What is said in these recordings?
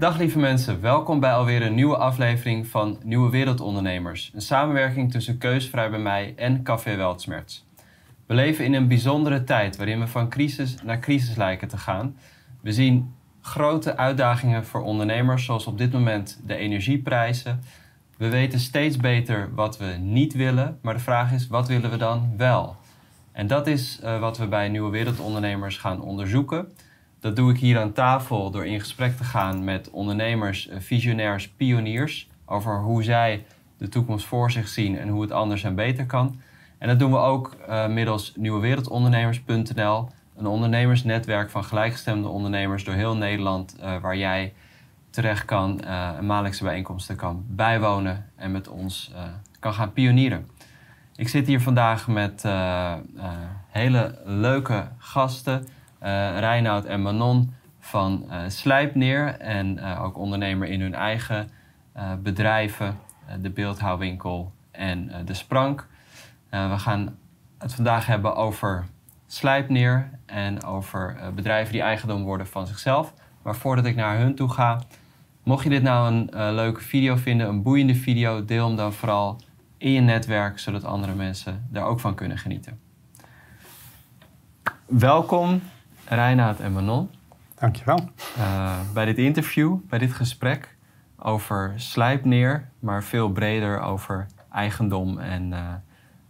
Dag lieve mensen, welkom bij alweer een nieuwe aflevering van Nieuwe Wereldondernemers. Een samenwerking tussen Keusvrij bij mij en Café Weltsmerts. We leven in een bijzondere tijd waarin we van crisis naar crisis lijken te gaan. We zien grote uitdagingen voor ondernemers, zoals op dit moment de energieprijzen. We weten steeds beter wat we niet willen, maar de vraag is, wat willen we dan wel? En dat is uh, wat we bij Nieuwe Wereldondernemers gaan onderzoeken. Dat doe ik hier aan tafel door in gesprek te gaan met ondernemers, eh, visionairs, pioniers over hoe zij de toekomst voor zich zien en hoe het anders en beter kan. En dat doen we ook uh, middels nieuwewereldondernemers.nl, een ondernemersnetwerk van gelijkgestemde ondernemers door heel Nederland, uh, waar jij terecht kan, een maandelijkse bijeenkomsten kan bijwonen en met ons kan gaan pionieren. Ik zit hier vandaag met hele leuke gasten. Uh, Reinoud en Manon van uh, Slijpneer en uh, ook ondernemer in hun eigen bedrijven, de Beeldhouwwinkel en de Sprank. we gaan het vandaag hebben over Slijpneer en over bedrijven die eigendom worden van zichzelf. Maar voordat ik naar hun toe ga, mocht je dit nou een leuke video vinden, een boeiende video, deel hem dan vooral in je netwerk, zodat andere mensen daar ook van kunnen genieten. Welkom Reinaat en Manon. Dankjewel. Uh, bij dit interview, bij dit gesprek over slijpneer, maar veel breder over eigendom en uh,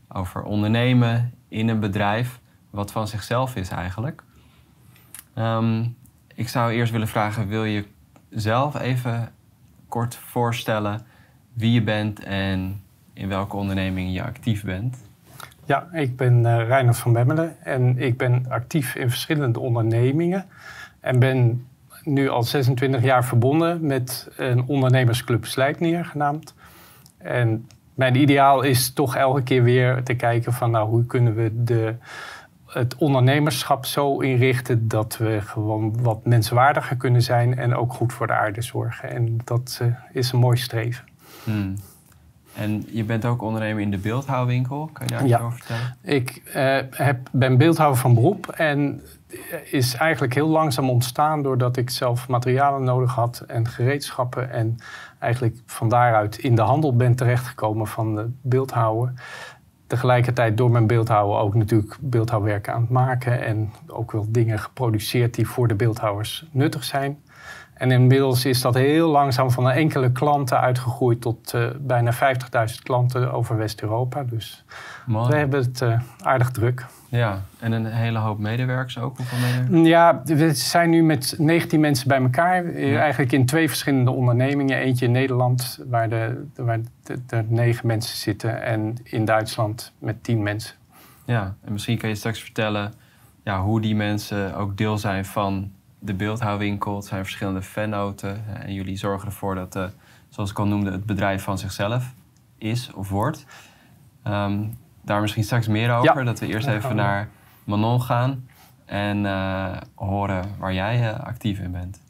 over ondernemen in een bedrijf, wat van zichzelf is eigenlijk. Um, ik zou eerst willen vragen, wil je zelf even kort voorstellen wie je bent en in welke onderneming je actief bent? Ja, ik ben uh, Reinhard van Bemmelen en ik ben actief in verschillende ondernemingen. En ben nu al 26 jaar verbonden met een ondernemersclub Slijpneer genaamd. En mijn ideaal is toch elke keer weer te kijken van nou, hoe kunnen we de, het ondernemerschap zo inrichten dat we gewoon wat menswaardiger kunnen zijn en ook goed voor de aarde zorgen. En dat uh, is een mooi streven. Hmm. En je bent ook ondernemer in de beeldhouwwinkel. Kan je daar iets over vertellen? Ik uh, heb, ben beeldhouwer van beroep en is eigenlijk heel langzaam ontstaan doordat ik zelf materialen nodig had en gereedschappen. En eigenlijk van daaruit in de handel ben terechtgekomen van beeldhouwen. Tegelijkertijd door mijn beeldhouwen ook natuurlijk beeldhouwwerken aan het maken. En ook wel dingen geproduceerd die voor de beeldhouwers nuttig zijn. En inmiddels is dat heel langzaam van enkele klanten uitgegroeid tot uh, bijna 50.000 klanten over West-Europa. Dus we hebben het uh, aardig druk. Ja, en een hele hoop medewerkers ook? Hoeveel medewerkers? Ja, we zijn nu met 19 mensen bij elkaar. Ja. Eigenlijk in twee verschillende ondernemingen. Eentje in Nederland, waar, de, waar de, de, negen mensen zitten. En in Duitsland met tien mensen. Ja, en misschien kan je straks vertellen ja, hoe die mensen ook deel zijn van de beeldhouwwinkel. Het zijn verschillende vennoten. En jullie zorgen ervoor dat, uh, zoals ik al noemde, het bedrijf van zichzelf is of wordt. Um, daar misschien straks meer over. Ja. Dat we eerst even naar Manon gaan en uh, horen waar jij uh, actief in bent.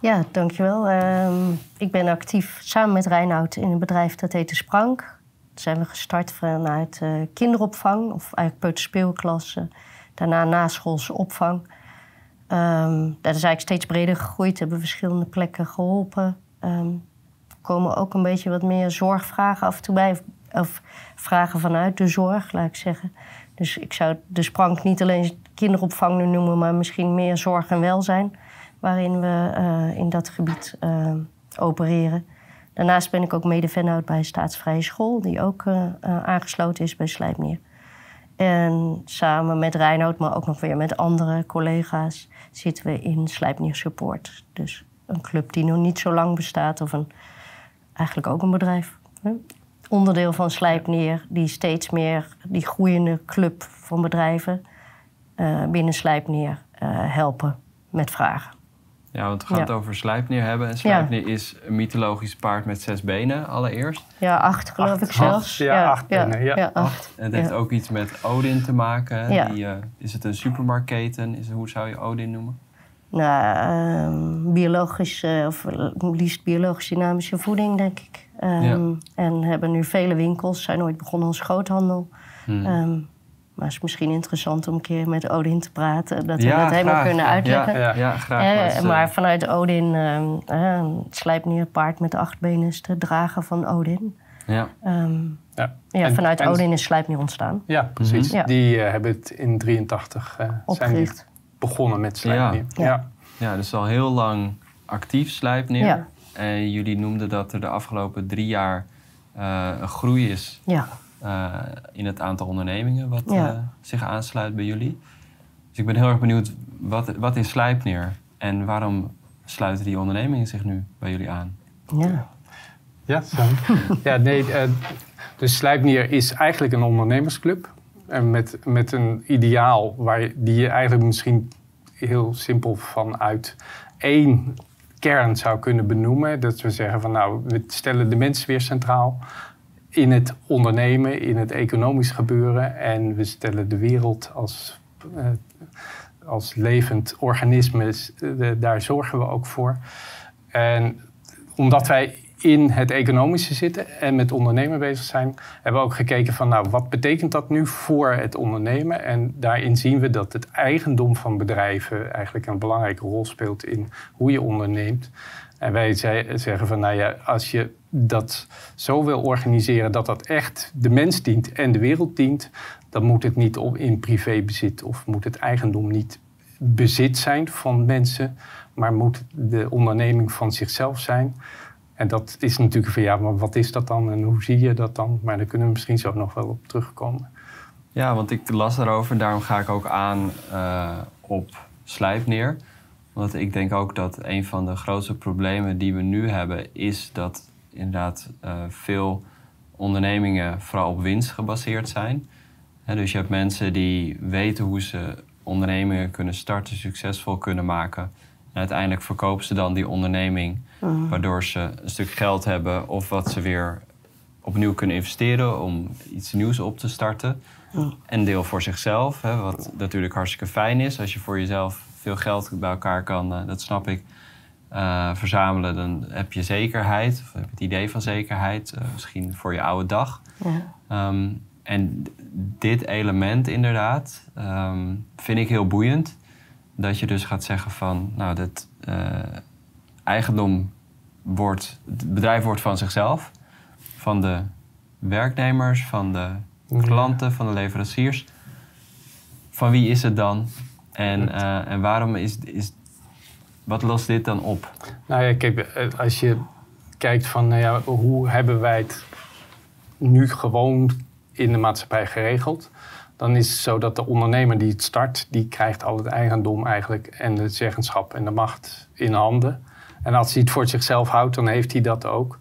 Ja, dankjewel. Um, ik ben actief samen met Reinoud in een bedrijf dat heet De Sprank. Daar zijn we gestart vanuit kinderopvang, of eigenlijk peuterspeelklasse. Daarna naschoolse opvang. Um, dat is eigenlijk steeds breder gegroeid, hebben verschillende plekken geholpen. Um, komen ook een beetje wat meer zorgvragen af en toe bij. Of, vragen vanuit de zorg, laat ik zeggen. Dus ik zou de sprank niet alleen kinderopvang nu noemen, maar misschien meer zorg en welzijn. Waarin we uh, in dat gebied uh, opereren. Daarnaast ben ik ook mede-vennoot bij Staatsvrije School, die ook uh, aangesloten is bij Slijpmeer. En samen met Reinoud, maar ook nog weer met andere collega's, zitten we in Slijpnier Support. Dus een club die nog niet zo lang bestaat, of een, eigenlijk ook een bedrijf. Onderdeel van Slijpnier, die steeds meer die groeiende club van bedrijven uh, binnen Slijpnier uh, helpen met vragen. Ja, want we gaan ja. het over Slijpneer hebben. En Slijpneer ja. is een mythologisch paard met zes benen allereerst. Ja, acht geloof acht, ik zelfs. Ja, ja, acht benen. Ja, ja. acht. En het heeft ook iets met Odin te maken. Die, uh, is het een supermarktketen? Is, hoe zou je Odin noemen? Nou, um, biologisch, uh, of liefst biologisch dynamische voeding, denk ik. Um, en hebben nu vele winkels. Zijn ooit begonnen als groothandel. Hmm. Um, Maar het is misschien interessant om een keer met Odin te praten. Dat we Ja, dat helemaal graag. kunnen uitleggen. Ja, ja, graag. Eh, Maar het eh, maar vanuit Odin, ehm eh, Slijpnir, paard met acht benen, is de drager van Odin. ja. Ehm, Ja, ja, En- vanuit en- Odin is Slijpnir ontstaan. Ja, precies. Mhm. Ja. Die eh, hebben het in 83 eh, zijn begonnen met Slijpnir. Ja. Ja. ja, dus al heel lang actief Slijpneer. Ja. En jullie noemden dat er de afgelopen drie jaar eh, een groei is Ja. Eh, in het aantal ondernemingen wat Ja. eh, zich aansluit bij jullie. Dus ik ben heel erg benieuwd, wat, wat is Slijpneer en waarom sluiten die ondernemingen zich nu bij jullie aan? ja. Ja, zo. ja, nee, eh, dus Slijpnier is eigenlijk een ondernemersclub. En met, met een ideaal waar die je eigenlijk misschien heel simpel vanuit één kern zou kunnen benoemen. Dat we zeggen van nou, we stellen de mens weer centraal in het ondernemen, in het economisch gebeuren. En we stellen de wereld als, eh, als levend organisme, daar zorgen we ook voor. En omdat wij in het economische zitten en met ondernemen bezig zijn, hebben we ook gekeken van nou, wat betekent dat nu voor het ondernemen? En daarin zien we dat het eigendom van bedrijven eigenlijk een belangrijke rol speelt in hoe je onderneemt. En wij zeggen van nou ja, als je dat zo wil organiseren dat dat echt de mens dient en de wereld dient, dan moet het niet in privébezit of moet het eigendom niet bezit zijn van mensen, maar moet de onderneming van zichzelf zijn. En dat is natuurlijk van ja, maar wat is dat dan en hoe zie je dat dan? Maar daar kunnen we misschien zo nog wel op terugkomen. Ja, want ik las daarover, daarom ga ik ook aan eh, op Slijpneer. Want ik denk ook dat een van de grootste problemen die we nu hebben, is dat inderdaad eh, veel ondernemingen vooral op winst gebaseerd zijn. Dus je hebt mensen die weten hoe ze ondernemingen kunnen starten, succesvol kunnen maken. En uiteindelijk verkopen ze dan die onderneming, waardoor ze een stuk geld hebben of wat ze weer opnieuw kunnen investeren om iets nieuws op te starten. Een deel voor zichzelf, hè, wat natuurlijk hartstikke fijn is. Als je voor jezelf veel geld bij elkaar kan, eh, dat snap ik, eh, verzamelen, dan heb je zekerheid. Of heb je het idee van zekerheid, eh, misschien voor je oude dag. Ja. Ehm, en dit element inderdaad ehm, vind ik heel boeiend. Dat je dus gaat zeggen van, nou, dat eh, eigendom wordt, het bedrijf wordt van zichzelf. Van de werknemers, van de klanten, van de leveranciers. Van wie is het dan? En, en waarom is, is... Wat lost dit dan op? Nou ja, kijk, als je kijkt van nou ja, hoe hebben wij het nu gewoon in de maatschappij geregeld, dan is het zo dat de ondernemer die het start, die krijgt al het eigendom eigenlijk en de zeggenschap en de macht in handen. En als hij het voor zichzelf houdt, dan heeft hij dat ook.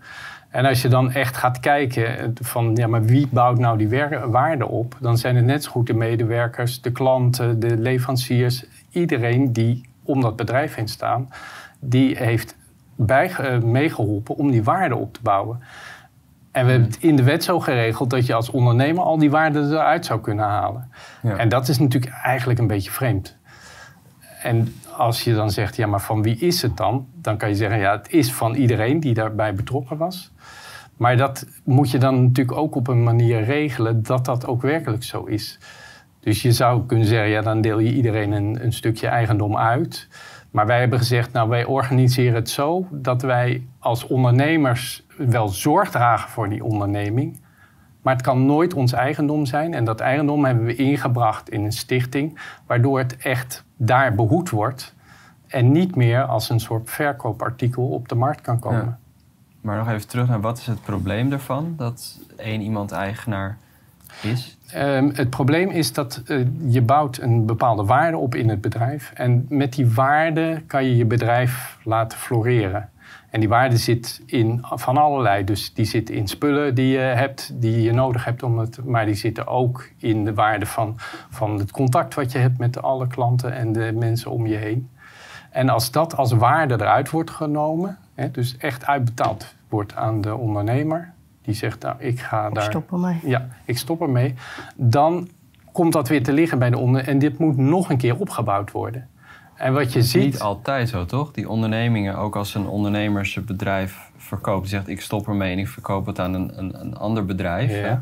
En als je dan echt gaat kijken eh, van ja, maar wie bouwt nou die waarde op, dan zijn het net zo goed de medewerkers, de klanten, de leveranciers, iedereen die om dat bedrijf heen staan, die heeft bij, eh, meegeholpen om die waarde op te bouwen. En we hebben het in de wet zo geregeld dat je als ondernemer al die waarde eruit zou kunnen halen. Ja. En dat is natuurlijk eigenlijk een beetje vreemd. En als je dan zegt, ja, maar van wie is het dan? Dan kan je zeggen, ja, het is van iedereen die daarbij betrokken was. Maar dat moet je dan natuurlijk ook op een manier regelen dat dat ook werkelijk zo is. Dus je zou kunnen zeggen, ja, dan deel je iedereen een, een stukje eigendom uit. Maar wij hebben gezegd, nou, wij organiseren het zo dat wij als ondernemers wel zorg dragen voor die onderneming. Maar het kan nooit ons eigendom zijn. En dat eigendom hebben we ingebracht in een stichting, waardoor het echt daar behoed wordt. En niet meer als een soort verkoopartikel op de markt kan komen. Maar nog even terug naar wat is het probleem daarvan? Dat één iemand eigenaar is? Ehm, het probleem is dat eh, je bouwt een bepaalde waarde op in het bedrijf. En met die waarde kan je je bedrijf laten floreren. En die waarde zit in van allerlei. Dus die zit in spullen die je hebt, die je nodig hebt om het. Maar die zitten ook in de waarde van, van het contact wat je hebt met alle klanten en de mensen om je heen. En als dat als waarde eruit wordt genomen, hè, dus echt uitbetaald wordt aan de ondernemer, die zegt, nou, ik ga Ik daar. stop ermee. Ja, ik stop ermee. Dan komt dat weer te liggen bij de onder... En dit moet nog een keer opgebouwd worden. En wat je ziet... Niet altijd zo, toch? Die ondernemingen, ook als een ondernemer zijn bedrijf verkoopt, zegt ik stop ermee en ik verkoop het aan een, een, een ander bedrijf. Ja. hè?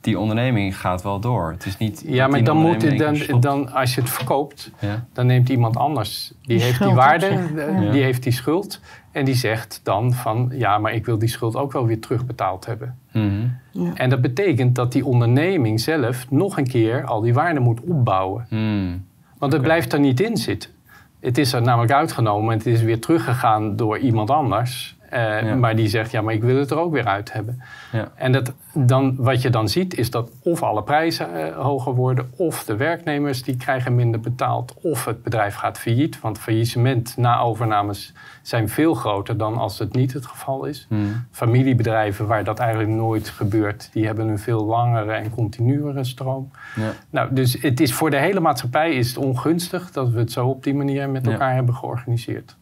Die onderneming gaat wel door. Het is niet. Ja, maar dan moet het, dan, dan, als je het verkoopt, Ja. dan neemt iemand anders. Die, Die heeft die waarde, eh, Ja. die heeft die schuld. En die zegt dan van, ja, maar ik wil die schuld ook wel weer terugbetaald hebben. Mhm. En dat betekent dat die onderneming zelf nog een keer al die waarde moet opbouwen. Hmm. Want het blijft er niet in zitten. Het is er namelijk uitgenomen en het is weer teruggegaan door iemand anders. Eh, Ja. Maar die zegt, ja, maar ik wil het er ook weer uit hebben. Ja. En dat, dan, wat je dan ziet is dat of alle prijzen eh, hoger worden... of de werknemers die krijgen minder betaald... of het bedrijf gaat failliet. Want faillissement na overnames zijn veel groter dan als het niet het geval is. Hmm. Familiebedrijven waar dat eigenlijk nooit gebeurt... die hebben een veel langere en continuere stroom. Ja. Nou, dus het is voor de hele maatschappij is het ongunstig... dat we het zo op die manier met elkaar hebben georganiseerd.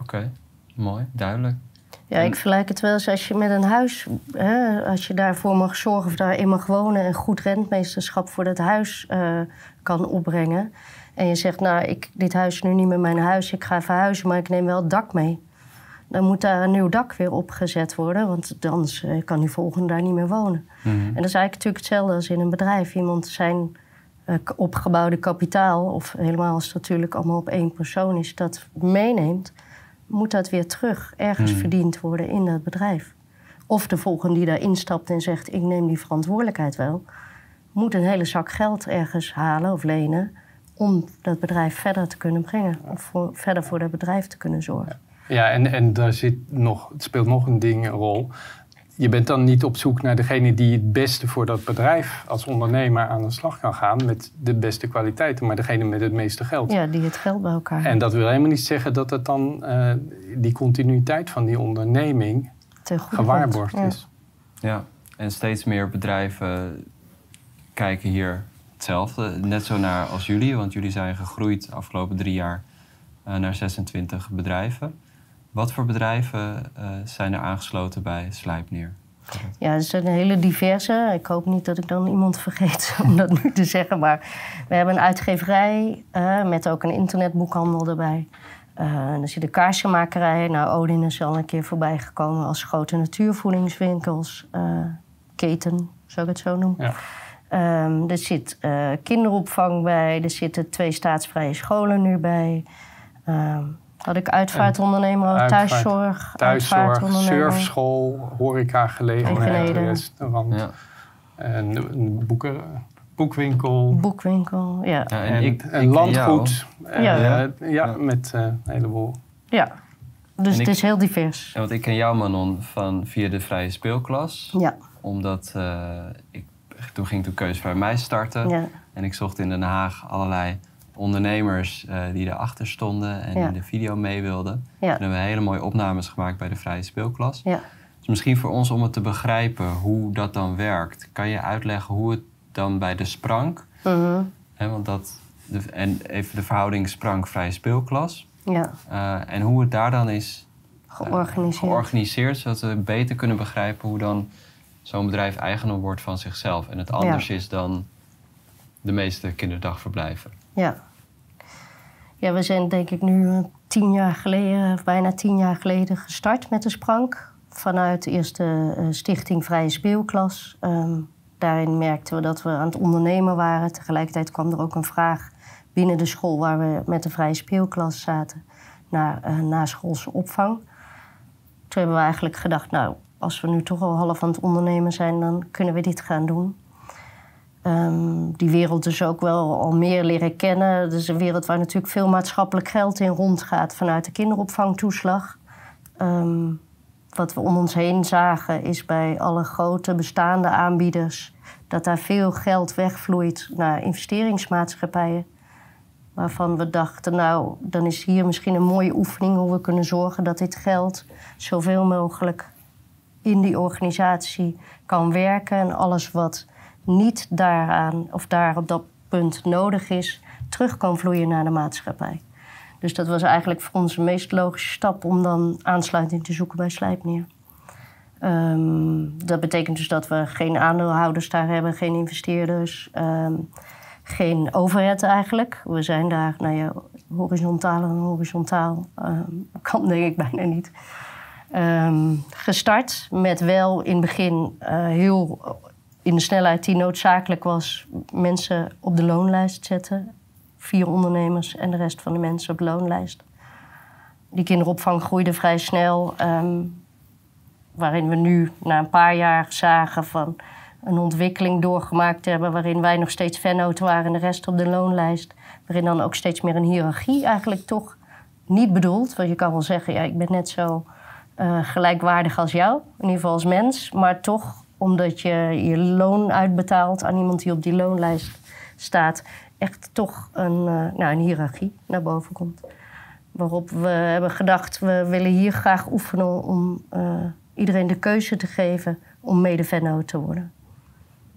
Oké, mooi, duidelijk. Ja, ik vergelijk het wel eens als je met een huis, hè, als je daarvoor mag zorgen of daarin mag wonen en goed rentmeesterschap voor dat huis eh, kan opbrengen. En je zegt, nou, ik, dit huis is nu niet meer mijn huis, ik ga verhuizen, maar ik neem wel het dak mee. Dan moet daar een nieuw dak weer opgezet worden, want anders eh, kan die volgende daar niet meer wonen. Mhm. En dat is eigenlijk natuurlijk hetzelfde als in een bedrijf. Iemand zijn eh, opgebouwde kapitaal, of helemaal als het natuurlijk allemaal op één persoon is, dat meeneemt, moet dat weer terug ergens Hmm. verdiend worden in dat bedrijf. Of de volgende die daar instapt en zegt: Ik neem die verantwoordelijkheid wel, moet een hele zak geld ergens halen of lenen om dat bedrijf verder te kunnen brengen. Of voor, verder voor dat bedrijf te kunnen zorgen. Ja, en, en daar zit nog, het speelt nog een ding een rol. Je bent dan niet op zoek naar degene die het beste voor dat bedrijf als ondernemer aan de slag kan gaan met de beste kwaliteiten, maar degene met het meeste geld. Ja, die het geld bij elkaar En dat wil helemaal niet zeggen dat het dan eh, die continuïteit van die onderneming gewaarborgd. Ja. is. Ja, en steeds meer bedrijven kijken hier hetzelfde. Net zo naar als jullie, want jullie zijn gegroeid de afgelopen drie jaar eh, naar 26 bedrijven. Wat voor bedrijven eh, zijn er aangesloten bij Slijpneer? Ja, het zijn een hele diverse. Ik hoop niet dat ik dan iemand vergeet om dat nu te zeggen. Maar we hebben een uitgeverij eh, met ook een internetboekhandel erbij. Eh er zit een kaarsemakerij. Nou, Odin is al een keer voorbij gekomen als grote natuurvoedingswinkels. eh, keten, zou ik het zo noemen. Ja. Ehm, er zit eh, kinderopvang bij. Er zitten twee staatsvrije scholen nu bij. Ehm, had ik uitvaartondernemer, Uitvaart, thuiszorg, Thuiszorg, uitvaartondernemer. surfschool, horecagelegenheid, Eigenheden. restaurant, Ja. een, een boeken, boekwinkel. Boekwinkel, ja. Ja, En, en ik, een ik landgoed. Ja, Ja. ja. ja, met eh, een heleboel. ja. Dus En het ik- is heel divers. Ja, want ik ken jou, Manon, van via de vrije speelklas. Ja, Omdat eh, ik, toen ging toen Keus bij mij starten. ja, En ik zocht in Den Haag allerlei ondernemers eh, die erachter stonden en Ja. in de video mee wilden. En ja, hebben we hele mooie opnames gemaakt bij de vrije speelklas. ja. Dus misschien voor ons om het te begrijpen hoe dat dan werkt. Kan je uitleggen hoe het dan bij de sprank... Mhm. Hè, want dat, de, en even de verhouding sprank-vrije speelklas. ja. eh, en hoe het daar dan is eh, georganiseerd. georganiseerd, zodat we beter kunnen begrijpen hoe dan zo'n bedrijf eigenaar wordt van zichzelf. En het anders is dan de meeste kinderdagverblijven. Ja. Ja, we zijn denk ik nu eh, tien jaar geleden, bijna tien jaar geleden gestart met de Sprank. Vanuit de eh, stichting Vrije Speelklas. Ehm, daarin merkten we dat we aan het ondernemen waren. Tegelijkertijd kwam er ook een vraag binnen de school waar we met de Vrije Speelklas zaten naar eh naschoolse opvang. Toen hebben we eigenlijk gedacht, nou, als we nu toch al half aan het ondernemen zijn, dan kunnen we dit gaan doen. Ehm, die wereld dus ook wel al meer leren kennen. Het is een wereld waar natuurlijk veel maatschappelijk geld in rondgaat vanuit de kinderopvangtoeslag. Ehm, wat we om ons heen zagen is bij alle grote bestaande aanbieders dat daar veel geld wegvloeit naar investeringsmaatschappijen. Waarvan we dachten, nou, dan is hier misschien een mooie oefening hoe we kunnen zorgen dat dit geld zoveel mogelijk in die organisatie kan werken. En alles wat niet daaraan of daar op dat punt nodig is, terug kan vloeien naar de maatschappij. Dus dat was eigenlijk voor ons de meest logische stap om dan aansluiting te zoeken bij Slijpneer. Ehm, dat betekent dus dat we geen aandeelhouders daar hebben, geen investeerders, ehm, geen overheid eigenlijk. We zijn daar, nou ja, horizontaal en horizontaal ehm, kan denk ik bijna niet. Gestart met wel in het begin eh, heel in de snelheid die noodzakelijk was, mensen op de loonlijst zetten. Vier ondernemers en de rest van de mensen op de loonlijst. Die kinderopvang groeide vrij snel. ehm, waarin we nu na een paar jaar zagen van een ontwikkeling doorgemaakt hebben. waarin wij nog steeds vennoten waren en de rest op de loonlijst. Waarin dan ook steeds meer een hiërarchie eigenlijk toch niet bedoeld. Want je kan wel zeggen, ja, ik ben net zo eh, gelijkwaardig als jou. In ieder geval als mens. Maar toch, omdat je je loon uitbetaalt aan iemand die op die loonlijst staat, echt toch een, eh, nou, een hiërarchie naar boven komt. Waarop we hebben gedacht, we willen hier graag oefenen om eh, iedereen de keuze te geven om mede-vennoot te worden.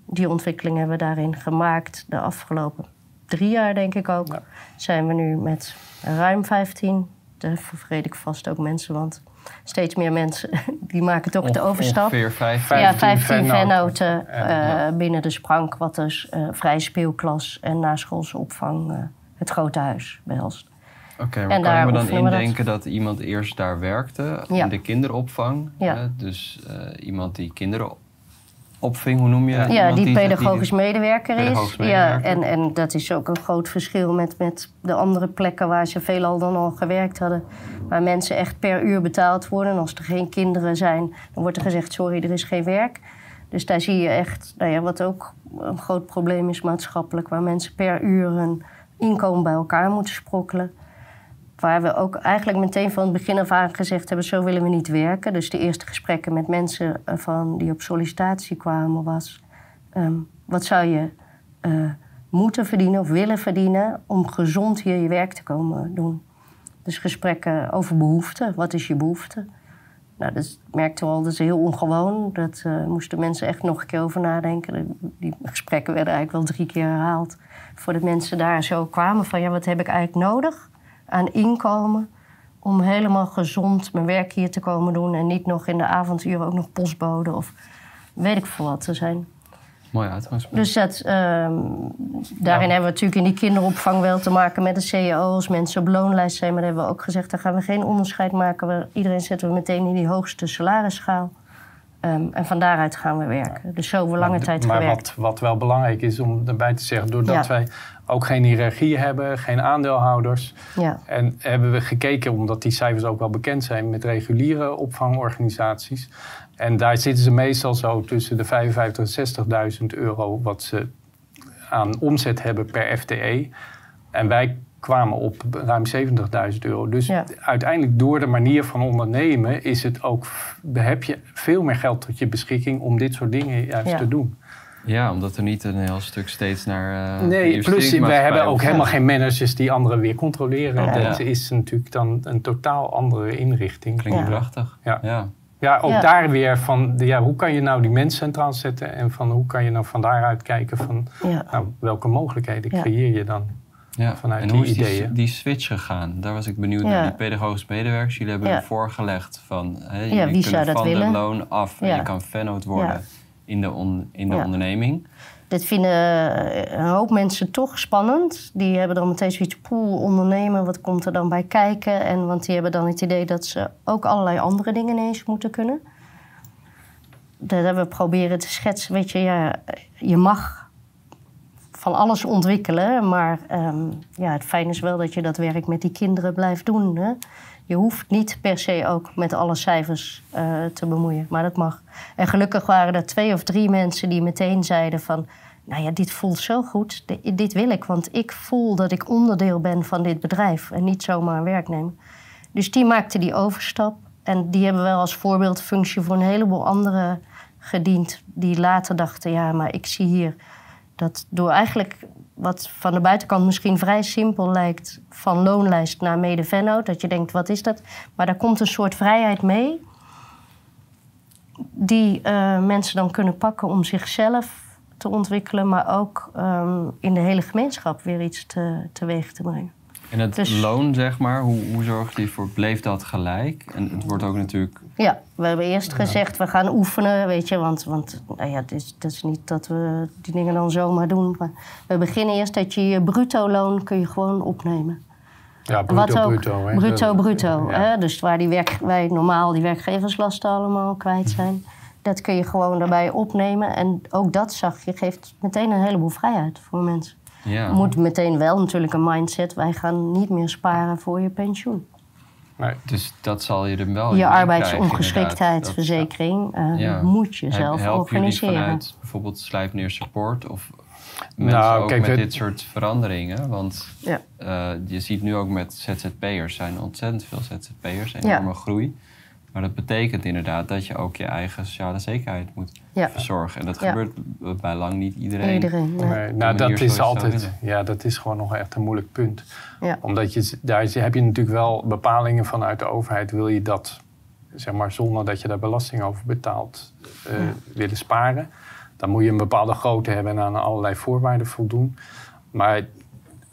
Die ontwikkeling hebben we daarin gemaakt de afgelopen drie jaar, denk ik ook. Ja. Zijn we nu met ruim 15. Daar vervreed ik vast ook mensen, want steeds meer mensen die maken toch de overstap. Ongeveer vijf. Vijf. Ja, 15 15 vennoten. vennoten En, eh, ja. binnen de Sprank, wat dus eh vrije speelklas en naschoolse opvang eh, het grote huis behelst. Oké, maar En kan ik me dan we dat. indenken dat. iemand eerst daar werkte Ja. in de kinderopvang? Ja. dus iemand die kinderen opving, hoe noem je? Ja, die pedagogisch die- medewerker is. pedagogisch Ja, en, en dat is ook een groot verschil met, met de andere plekken waar ze veelal dan al gewerkt hadden. Waar mensen echt per uur betaald worden. En als er geen kinderen zijn, dan wordt er gezegd: sorry, er is geen werk. Dus daar zie je echt, nou ja, wat ook een groot probleem is maatschappelijk, waar mensen per uur een inkomen bij elkaar moeten sprokkelen. Waar we ook eigenlijk meteen van het begin af aan gezegd hebben: zo willen we niet werken. Dus de eerste gesprekken met mensen eh, van, die op sollicitatie kwamen was: ehm, wat zou je eh, moeten verdienen of willen verdienen om gezond hier je werk te komen doen? Dus gesprekken over behoeften. Wat is je behoefte? Nou, dat merkten we al, dat is heel ongewoon. Dat eh, moesten mensen echt nog een keer over nadenken. Die gesprekken werden eigenlijk wel drie keer herhaald. Voordat mensen daar zo kwamen van... ja, wat heb ik eigenlijk nodig aan inkomen... om helemaal gezond mijn werk hier te komen doen... en niet nog in de avonduren ook nog postbode of weet ik veel wat te zijn. Mooi uitgangspunt. Dus dat, ehm, daarin hebben we natuurlijk in die kinderopvang wel te maken met de CEO. Als mensen op loonlijst zijn, maar daar hebben we ook gezegd... daar gaan we geen onderscheid maken. We, iedereen zetten we meteen in die hoogste salarisschaal. Ehm, en van daaruit gaan we werken. Dus zo hebben we lange Maar- tijd maar gewerkt. wat, wat wel belangrijk is om erbij te zeggen, doordat Ja. wij ook geen hiërarchie hebben, geen aandeelhouders. Ja. En hebben we gekeken, omdat die cijfers ook wel bekend zijn met reguliere opvangorganisaties. En daar zitten ze meestal zo tussen de 55.000 en 60.000 euro wat ze aan omzet hebben per FTE. En wij kwamen op ruim 70.000 euro. Dus Ja. uiteindelijk door de manier van ondernemen is het ook, heb je veel meer geld tot je beschikking om dit soort dingen juist Ja. te doen. Ja, omdat er niet een heel stuk steeds naar. eh, Nee, plus we hebben ook helemaal geen managers die anderen weer controleren. Ja. Dat is natuurlijk dan een totaal andere inrichting. Klinkt Ja. prachtig. Ja. ja. Ja, ook Ja. daar weer van, de- ja, hoe kan je nou die mens centraal zetten en van hoe kan je nou van daaruit kijken van Ja. nou, welke mogelijkheden Ja. creëer je dan? Ja. Vanuit en die hoe is die, ideeën. die switch gegaan? Daar was ik benieuwd Ja. naar. Die pedagogische medewerkers, jullie hebben Ja. voorgelegd van... Hè, Ja, wie zou dat van willen? de loon af en je kan vennoot worden Ja. In de, on- in de Ja. onderneming. Dit vinden eh, een hoop mensen toch spannend. Die hebben dan meteen zoiets, poel, ondernemen, wat komt er dan bij kijken? En, want die hebben dan het idee dat ze ook allerlei andere dingen ineens moeten kunnen. Dat hebben we proberen te schetsen. Weet je, ja, je mag van alles ontwikkelen, maar ehm, ja, het fijne is wel dat je dat werk met die kinderen blijft doen. Hè? Je hoeft niet per se ook met alle cijfers eh, te bemoeien, maar dat mag. En gelukkig waren er twee of drie mensen die meteen zeiden van... nou ja, dit voelt zo goed, Di- dit wil ik. Want ik voel dat ik onderdeel ben van dit bedrijf en niet zomaar een werknemer. Dus die maakten die overstap. En die hebben wel als voorbeeldfunctie voor een heleboel anderen gediend... die later dachten, ja, maar ik zie hier dat door eigenlijk wat van de buitenkant misschien vrij simpel lijkt, van loonlijst naar mede-vennoot, dat je denkt, wat is dat? Maar daar komt een soort vrijheid mee, die eh, mensen dan kunnen pakken om zichzelf te ontwikkelen, maar ook ehm, in de hele gemeenschap weer iets te, teweeg te brengen. En het Dus- loon, zeg maar, hoe, hoe zorgde je voor, bleef dat gelijk? En het wordt ook natuurlijk... Ja, we hebben eerst gezegd, we gaan oefenen, weet je, want, want nou ja, het is, het is niet dat we die dingen dan zomaar doen. Maar we beginnen eerst dat je je bruto loon kun je gewoon opnemen. Ja, Wat bruto, ook, bruto. Hè? bruto, bruto. ja. Hè? Dus waar die werk, wij normaal die werkgeverslasten allemaal kwijt zijn. Dat kun je gewoon erbij opnemen. En ook dat zag je, geeft meteen een heleboel vrijheid voor mensen. Ja. Je moet meteen wel natuurlijk een mindset. Wij gaan niet meer sparen voor je pensioen. Nee. Dus dat zal je er wel je in arbeidsongeschiktheidsverzekering uh, Ja. moet je zelf organiseren. jullie vanuit bijvoorbeeld Slijpneer Support of mensen Nou, ook kijk, met we- dit soort veranderingen? Want Ja. eh, je ziet nu ook met ZZP'ers zijn ontzettend veel ZZP'ers, enorme groei. Maar dat betekent inderdaad dat je ook je eigen sociale zekerheid moet Ja. verzorgen. En dat Ja. gebeurt bij lang niet iedereen. Iedereen. nee. Nee, de nou, dat is altijd. Ja, dat is gewoon nog echt een moeilijk punt. Ja. Omdat je, daar heb je natuurlijk wel bepalingen vanuit de overheid. Wil je dat, zeg maar, zonder dat je daar belasting over betaalt, eh, willen sparen? Dan moet je een bepaalde grootte hebben en aan allerlei voorwaarden voldoen. Maar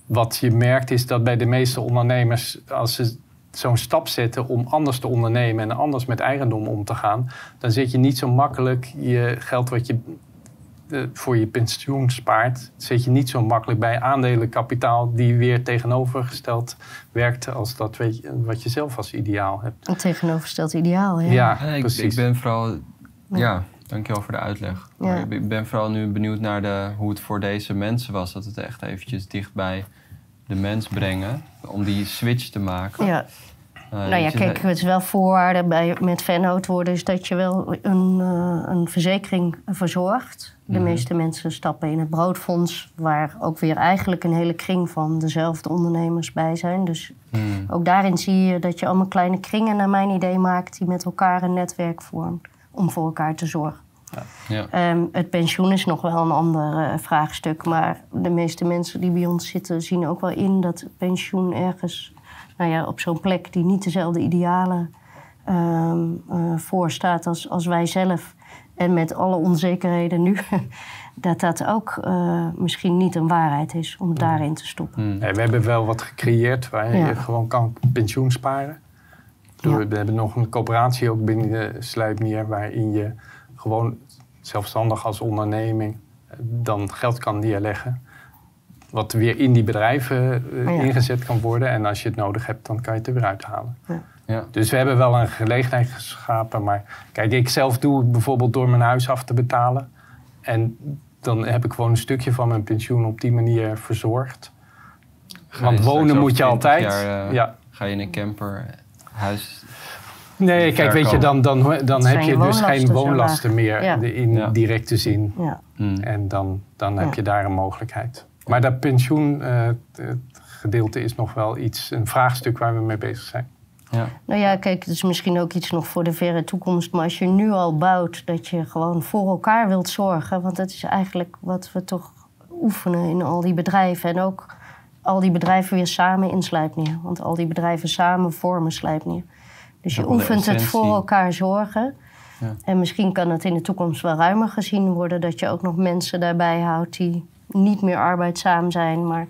wat je merkt is dat bij de meeste ondernemers, als ze zo'n stap zetten om anders te ondernemen en anders met eigendom om te gaan, dan zit je niet zo makkelijk je geld wat je eh, voor je pensioen spaart, zet je niet zo makkelijk bij aandelenkapitaal die weer tegenovergesteld werkt als dat weet je, wat je zelf als ideaal hebt. Een tegenovergesteld ideaal, ja. Ja, Ja, ik, precies. ik ben vooral... Ja, dankjewel voor de uitleg. Ja. Ik ben vooral nu benieuwd naar de, hoe het voor deze mensen was. Dat het echt eventjes dicht bij de mens brengen. Om die switch te maken. Ja. Eh, Nou ja, je- kijk, het is wel voorwaarde bij, met vennoot worden... is dat je wel een, eh, een verzekering verzorgt. De Mhm. meeste mensen stappen in het broodfonds... waar ook weer eigenlijk een hele kring van dezelfde ondernemers bij zijn. Dus Hmm. ook daarin zie je dat je allemaal kleine kringen... naar mijn idee maakt die met elkaar een netwerk vormen... om voor elkaar te zorgen. Ja. Ehm, het pensioen is nog wel een ander eh, vraagstuk. Maar de meeste mensen die bij ons zitten zien ook wel in dat pensioen ergens nou ja, op zo'n plek die niet dezelfde idealen ehm eh, voorstaat als, als wij zelf. En met alle onzekerheden nu, dat dat ook eh, misschien niet een waarheid is om het daarin te stoppen. Hmm. Nee, we hebben wel wat gecreëerd waar Ja. je gewoon kan pensioen sparen. Ja. We hebben nog een coöperatie ook binnen de Sluipnier waarin je gewoon zelfstandig als onderneming eh, dan geld kan neerleggen. Wat weer in die bedrijven eh, Ja. ingezet kan worden. En als je het nodig hebt, dan kan je het er weer uithalen. Ja. Dus we hebben wel een gelegenheid geschapen. Maar kijk, ik zelf doe het bijvoorbeeld door mijn huis af te betalen. En dan heb ik gewoon een stukje van mijn pensioen op die manier verzorgd. Ga Want wonen moet je 20 altijd. jaar, eh, ja. Ga je in een camper, huis... Nee, kijk, weet je, dan, dan, dan heb je dus geen woonlasten meer Ja. in Ja. directe zin. Ja. Hmm. En dan, dan heb Ja. je daar een mogelijkheid. Maar dat pensioengedeelte is nog wel iets, een vraagstuk waar we mee bezig zijn. Ja. Nou ja, kijk, het is misschien ook iets nog voor de verre toekomst. Maar als je nu al bouwt dat je gewoon voor elkaar wilt zorgen. Want dat is eigenlijk wat we toch oefenen in al die bedrijven. En ook al die bedrijven weer samen in Slijpneer. Want al die bedrijven samen vormen Slijpneer. Dus je oefent het voor elkaar zorgen. Ja. En misschien kan het in de toekomst wel ruimer gezien worden. Dat je ook nog mensen daarbij houdt die niet meer arbeidzaam zijn. Maar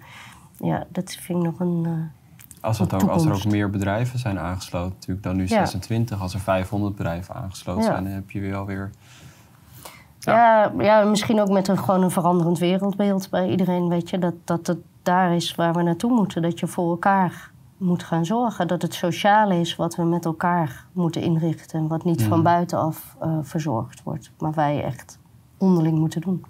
ja, dat vind ik nog een... eh, Als, het Op ook, als er ook meer bedrijven zijn aangesloten, natuurlijk dan nu Ja. 26, als er 500 bedrijven aangesloten Ja. zijn, dan heb je weer alweer. Ja, ja, misschien ook met een, gewoon een veranderend wereldbeeld bij iedereen. Weet je, dat, dat het daar is waar we naartoe moeten. Dat je voor elkaar moet gaan zorgen. Dat het sociale is wat we met elkaar moeten inrichten. En wat niet Mhm. van buitenaf eh, verzorgd wordt. Maar wij echt onderling moeten doen.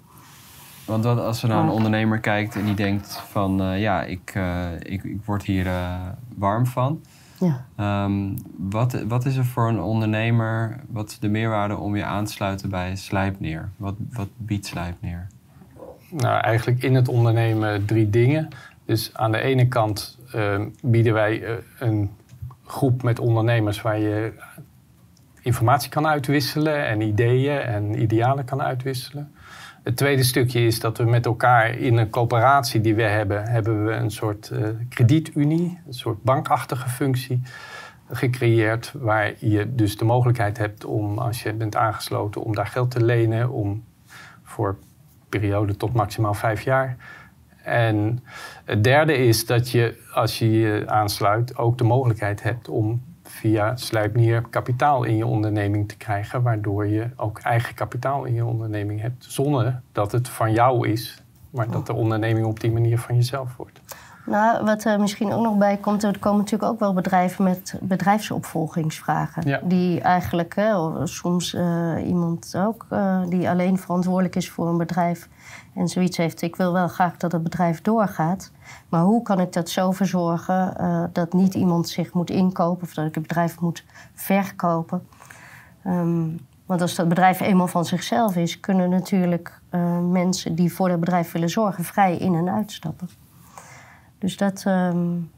Want wat, als er naar een Ja. ondernemer kijkt en die denkt van eh, ja, ik, eh, ik, ik word hier eh, warm van. Ja. Ehm, wat, wat is er voor een ondernemer, wat is de meerwaarde om je aan te sluiten bij Slijpneer? Wat, wat biedt Slijpneer? Nou, eigenlijk in het ondernemen drie dingen. Dus aan de ene kant bieden wij eh, een groep met ondernemers waar je informatie kan uitwisselen en ideeën en idealen kan uitwisselen. Het tweede stukje is dat we met elkaar in een coöperatie die we hebben, hebben we een soort eh, kredietunie, een soort bankachtige functie gecreëerd, waar je dus de mogelijkheid hebt om, als je bent aangesloten, om daar geld te lenen, om voor periode tot maximaal vijf jaar. En het derde is dat je, als je je aansluit, ook de mogelijkheid hebt om via Sluipnier kapitaal in je onderneming te krijgen, waardoor je ook eigen kapitaal in je onderneming hebt, zonder dat het van jou is, maar dat de onderneming op die manier van jezelf wordt. Nou, wat er misschien ook nog bij komt, er komen natuurlijk ook wel bedrijven met bedrijfsopvolgingsvragen. Ja. Die eigenlijk, hè, soms uh, iemand ook uh, die alleen verantwoordelijk is voor een bedrijf en zoiets heeft. Ik wil wel graag dat het bedrijf doorgaat. Maar hoe kan ik dat zo verzorgen uh, dat niet iemand zich moet inkopen of dat ik het bedrijf moet verkopen? Um, want als dat bedrijf eenmaal van zichzelf is, kunnen natuurlijk mensen die voor dat bedrijf willen zorgen vrij in en uitstappen. Dus dat, um,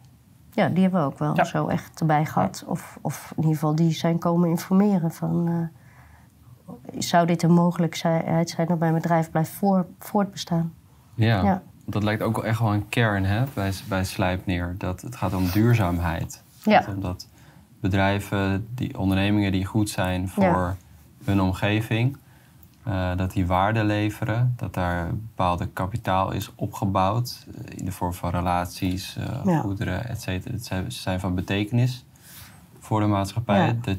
ja, die hebben we ook wel Ja. zo echt erbij gehad. Of, of in ieder geval die zijn komen informeren van... eh, zou dit een mogelijkheid zijn dat mijn bedrijf blijft voor, voortbestaan? Ja. Ja. Dat lijkt ook wel echt wel een kern hè, bij, bij Slijpneer. Dat het gaat om duurzaamheid. Het Ja. gaat om dat bedrijven, die ondernemingen die goed zijn voor Ja. hun omgeving... eh, dat die waarde leveren, dat daar bepaalde kapitaal is opgebouwd eh, in de vorm van relaties, eh, Ja. goederen, et cetera. Het zijn, ze zijn van betekenis voor de maatschappij. Ja. Dat,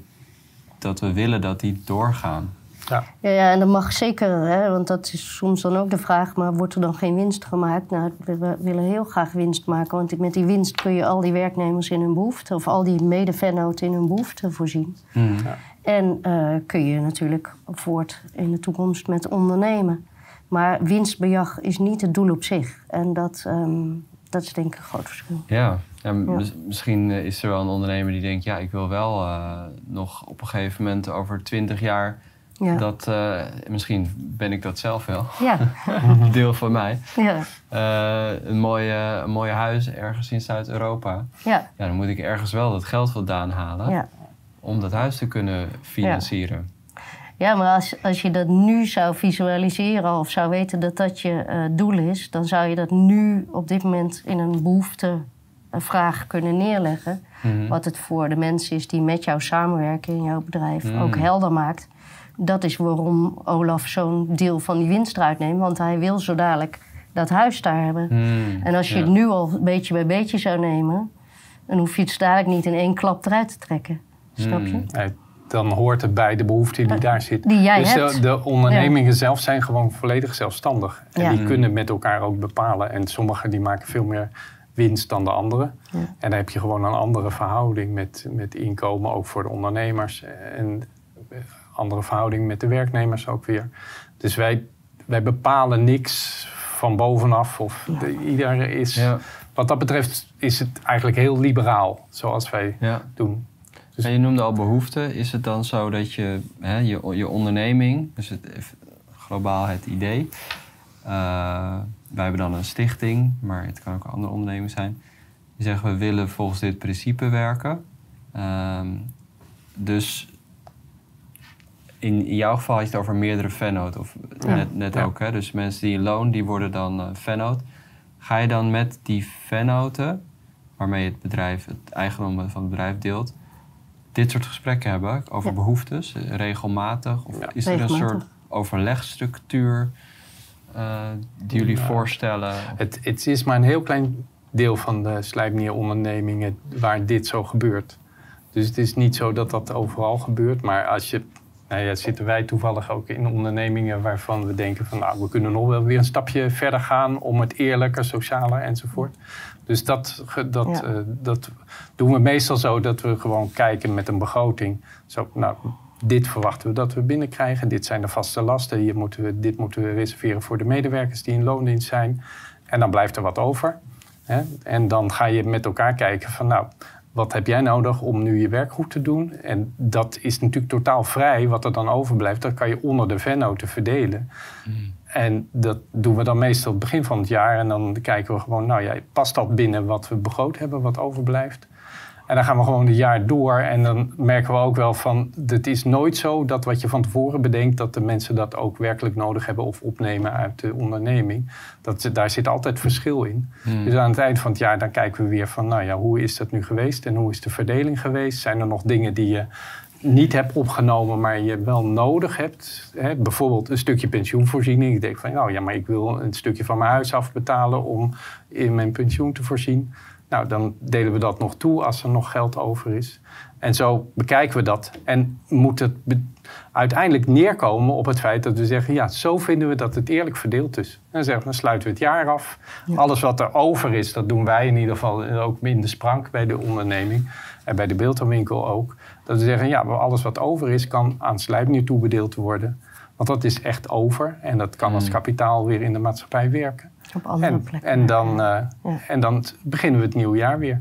dat we willen dat die doorgaan. Ja. Ja, ja, en dat mag zeker, hè, want dat is soms dan ook de vraag... maar wordt er dan geen winst gemaakt? Nou, we, we willen heel graag winst maken... want met die winst kun je al die werknemers in hun behoefte... of al die mede-vennoten in hun behoefte voorzien. Hmm. En eh, kun je natuurlijk voort in de toekomst met ondernemen. Maar winstbejag is niet het doel op zich. En dat, ehm, dat is denk ik een groot verschil. Ja, ja, mis- misschien is er wel een ondernemer die denkt... ja, ik wil wel eh, nog op een gegeven moment over twintig jaar... Ja, dat, eh, misschien ben ik dat zelf wel, ja. deel van mij... ja. een, mooie, een mooie huis ergens in Zuid-Europa. ja. Ja, dan moet ik ergens wel dat geld vandaan halen... ja. Om dat huis te kunnen financieren. Ja, maar als, als je dat nu zou visualiseren of zou weten dat dat je eh, doel is, dan zou je dat nu op dit moment in een behoeftevraag kunnen neerleggen. Mhm. Wat het voor de mensen is die met jou samenwerken in jouw bedrijf Mm. ook helder maakt. Dat is waarom Olaf zo'n deel van die winst eruit neemt, want hij wil zo dadelijk dat huis daar hebben. Hmm, En als je ja. het nu al beetje bij beetje zou nemen, dan hoef je het zo dadelijk niet in één klap eruit te trekken. Snap je? Hmm. Nee, dan hoort het bij de behoefte die daar zit. Die jij dus hebt. De, de ondernemingen zelf zijn gewoon volledig zelfstandig. En Ja. die kunnen met elkaar ook bepalen. En sommigen die maken veel meer winst dan de anderen. Ja. En dan heb je gewoon een andere verhouding met, met inkomen, ook voor de ondernemers. En een andere verhouding met de werknemers ook weer. Dus wij, wij bepalen niks van bovenaf. Of de- ieder is, Ja, wat dat betreft is het eigenlijk heel liberaal, zoals wij ja. doen. Dus- En je noemde al behoeften. Is het dan zo dat je hè, je, je onderneming, dus het, globaal het idee. eh, wij hebben dan een stichting, maar het kan ook een andere onderneming zijn. Die zeggen we willen volgens dit principe werken. Ehm, dus in, in jouw geval had je het over meerdere vennoot. Of Ja. net, net Ja. ook. Hè? Dus mensen die een loon, die worden dan eh vennoot. Ga je dan met die vennoten, waarmee het bedrijf, het eigendom van het bedrijf deelt, dit soort gesprekken hebben over Ja. behoeftes, eh, regelmatig? Of Ja. is er een soort overlegstructuur eh, die jullie Ja. voorstellen? Het, het is maar een heel klein deel van de slijpnierondernemingen waar dit zo gebeurt. Dus het is niet zo dat dat overal gebeurt. Maar als je, nou ja, zitten wij toevallig ook in ondernemingen waarvan we denken van nou, we kunnen nog wel weer een stapje verder gaan om het eerlijker, socialer enzovoort. Dus dat, dat, Ja. eh, dat doen we meestal zo dat we gewoon kijken met een begroting. Zo, nou, dit verwachten we dat we binnenkrijgen. Dit zijn de vaste lasten. Hier moeten we, dit moeten we reserveren voor de medewerkers die in loondienst zijn. En dan blijft er wat over. Hè? En dan ga je met elkaar kijken van nou, wat heb jij nodig om nu je werk goed te doen? En dat is natuurlijk totaal vrij. Wat er dan overblijft, dat kan je onder de vennoten verdelen. En dat doen we dan meestal het begin van het jaar. En dan kijken we gewoon, nou ja, past dat binnen wat we begroot hebben, wat overblijft? En dan gaan we gewoon het jaar door. En dan merken we ook wel van, het is nooit zo dat wat je van tevoren bedenkt, dat de mensen dat ook werkelijk nodig hebben of opnemen uit de onderneming. Dat, daar zit altijd verschil in. Hmm. Dus aan het eind van het jaar dan kijken we weer van, nou ja, hoe is dat nu geweest en hoe is de verdeling geweest? Zijn er nog dingen die je niet hebt opgenomen, maar je wel nodig hebt? Hè? Bijvoorbeeld een stukje pensioenvoorziening. Ik denk van, nou ja, maar ik wil een stukje van mijn huis afbetalen om in mijn pensioen te voorzien. Nou, dan delen we dat nog toe als er nog geld over is. En zo bekijken we dat. En moet het uiteindelijk neerkomen op het feit dat we zeggen, ja, zo vinden we dat het eerlijk verdeeld is. En dan zeggen we, dan sluiten we het jaar af. Alles wat er over is, dat doen wij in ieder geval ook in de sprank bij de onderneming. En bij de beeldhouwwinkel ook. Dat we zeggen, ja, alles wat over is, kan aan Slijpnier toebedeeld worden. Want dat is echt over. En dat kan als Mm. kapitaal weer in de maatschappij werken. Op andere En, plekken. en, dan, eh, Ja. en dan beginnen we het nieuwe jaar weer.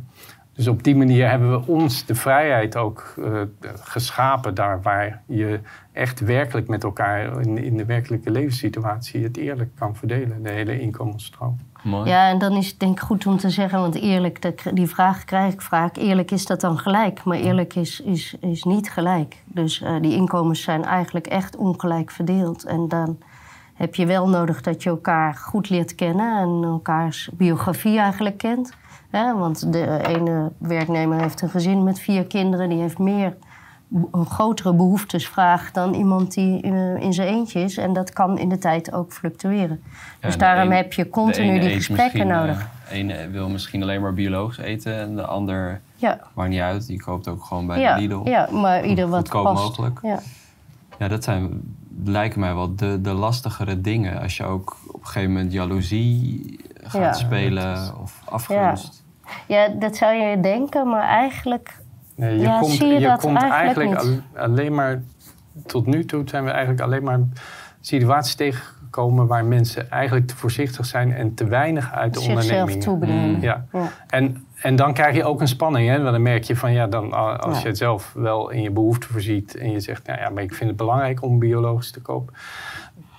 Dus op die manier hebben we ons de vrijheid ook eh, geschapen daar waar je echt werkelijk met elkaar in, in de werkelijke levenssituatie het eerlijk kan verdelen, de hele inkomensstroom. Mooi. Ja, en dan is het denk ik goed om te zeggen, want eerlijk, die vraag krijg ik vaak. Eerlijk is dat dan gelijk, maar eerlijk is, is, is niet gelijk. Dus eh, die inkomens zijn eigenlijk echt ongelijk verdeeld. En dan heb je wel nodig dat je elkaar goed leert kennen en elkaars biografie eigenlijk kent. Hè, want de ene werknemer heeft een gezin met vier kinderen, die heeft meer een grotere behoeftesvraag dan iemand die eh, in zijn eentje is. En dat kan in de tijd ook fluctueren. Ja, dus daarom een- heb je continu die gesprekken misschien, nodig. eh, De ene wil misschien alleen maar biologisch eten en de ander Ja, maakt niet uit. Die koopt ook gewoon bij ja, de Lidl. ja, maar ieder wat Goedkoop past. mogelijk. Ja. Ja, dat zijn, lijken mij wel de, de lastigere dingen. Als je ook op een gegeven moment jaloezie gaat Ja. spelen of afgunst. ja, dat zou je denken, maar eigenlijk... Nee, je Ja, komt, zie je dat komt eigenlijk eigenlijk al- alleen maar, tot nu toe zijn we eigenlijk alleen maar situaties tegengekomen waar mensen eigenlijk te voorzichtig zijn en te weinig uit de zichzelf onderneming. toebedelen. Mm. Ja. Ja. En, en dan krijg je ook een spanning. Hè? Want dan merk je van ja, dan, als Ja. je het zelf wel in je behoefte voorziet en je zegt, nou ja, maar ik vind het belangrijk om biologisch te kopen.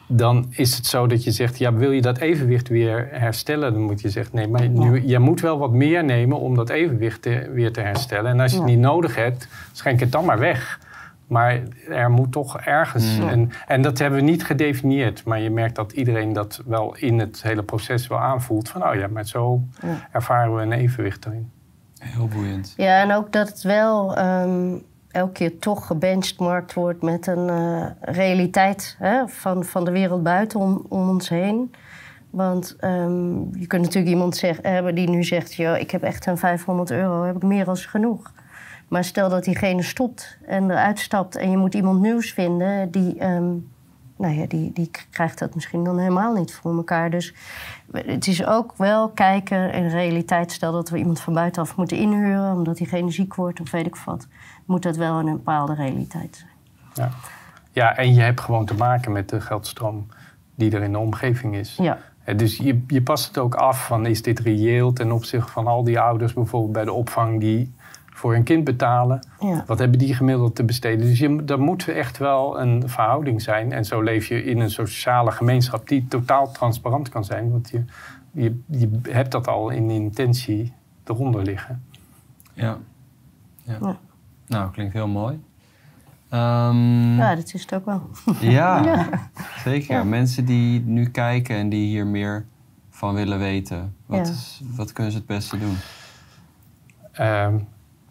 Dan is het zo dat je zegt, ja, wil je dat evenwicht weer herstellen? Dan moet je zeggen, nee, maar nu, je moet wel wat meer nemen om dat evenwicht te- weer te herstellen. En als je het niet nodig hebt, schenk het dan maar weg. Maar er moet toch ergens. Mm. En, en dat hebben we niet gedefinieerd. Maar je merkt dat iedereen dat wel in het hele proces wel aanvoelt. Van, oh ja, maar zo Ja. ervaren we een evenwicht erin. Heel boeiend. Ja, en ook dat het wel ehm, elke keer toch gebenchmarkt wordt met een eh, realiteit hè, van, van de wereld buiten om, om ons heen. Want ehm, je kunt natuurlijk iemand hebben die nu zegt: Yo, ik heb echt een 500 euro, heb ik meer als genoeg. Maar stel dat diegene stopt en eruit stapt en je moet iemand nieuws vinden, die, ehm, nou ja, die, die krijgt dat misschien dan helemaal niet voor elkaar. Dus het is ook wel kijken in realiteit. Stel dat we iemand van buitenaf moeten inhuren omdat diegene ziek wordt of weet ik wat. Moet dat wel in een bepaalde realiteit zijn. Ja. ja, en je hebt gewoon te maken met de geldstroom die er in de omgeving is. Ja, Dus je, je past het ook af van is dit reëel ten opzichte van al die ouders bijvoorbeeld bij de opvang die voor hun kind betalen. ja. Wat hebben die gemiddeld te besteden? Dus je, er moet echt wel een verhouding zijn. En zo leef je in een sociale gemeenschap die totaal transparant kan zijn. Want je, je, je hebt dat al in intentie eronder liggen. Ja. ja. Ja. Nou, klinkt heel mooi. Ehm, ja, dat is het ook wel. ja, zeker. Ja. Mensen die nu kijken en die hier meer van willen weten. Wat, Ja. is, wat kunnen ze het beste doen? Ehm,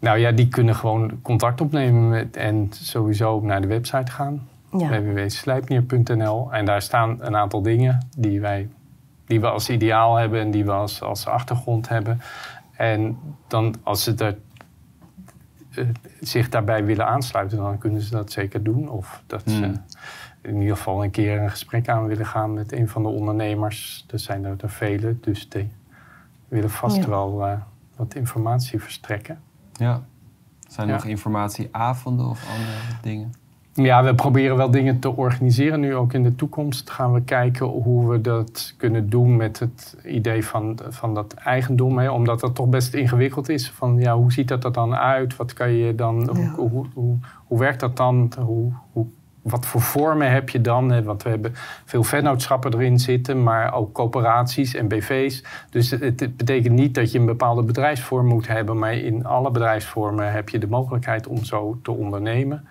nou ja, die kunnen gewoon contact opnemen met, en sowieso naar de website gaan. Ja. www.slijpnier.nl. En daar staan een aantal dingen die, wij, die we als ideaal hebben en die we als, als achtergrond hebben. En dan als ze er, eh, zich daarbij willen aansluiten, dan kunnen ze dat zeker doen. Of dat ze Hmm. in ieder geval een keer een gesprek aan willen gaan met een van de ondernemers. Er zijn er, er vele, dus die willen vast Ja. wel eh, wat informatie verstrekken. Ja. Zijn er Ja. nog informatieavonden of andere dingen? Ja, we proberen wel dingen te organiseren. Nu ook in de toekomst gaan we kijken hoe we dat kunnen doen met het idee van, van dat eigendom. Hè? Omdat dat toch best ingewikkeld is. Van ja, hoe ziet dat er dan uit? Wat kan je dan, Ja. hoe, hoe, hoe, hoe werkt dat dan? Hoe, hoe, wat voor vormen heb je dan? Hè? Want we hebben veel vennootschappen erin zitten, maar ook coöperaties en BV's. Dus het, het betekent niet dat je een bepaalde bedrijfsvorm moet hebben, maar in alle bedrijfsvormen heb je de mogelijkheid om zo te ondernemen.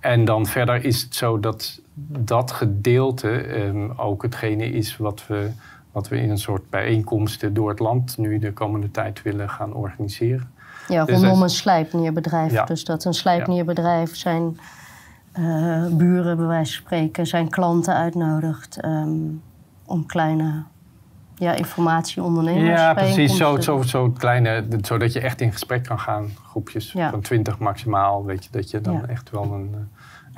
En dan verder is het zo dat dat gedeelte ehm, ook hetgene is wat we, wat we in een soort bijeenkomsten door het land nu de komende tijd willen gaan organiseren. Ja, Dus rondom een slijpnierbedrijf. Ja. Dus dat een slijpnierbedrijf zijn eh, buren, bij wijze van spreken, zijn klanten uitnodigt ehm, om kleine ja, informatieondernemers. Ja, precies. Zo, zo, zo kleine, zodat je echt in gesprek kan gaan. Groepjes Ja. van twintig maximaal. Weet je, dat je dan Ja. echt wel een, eh,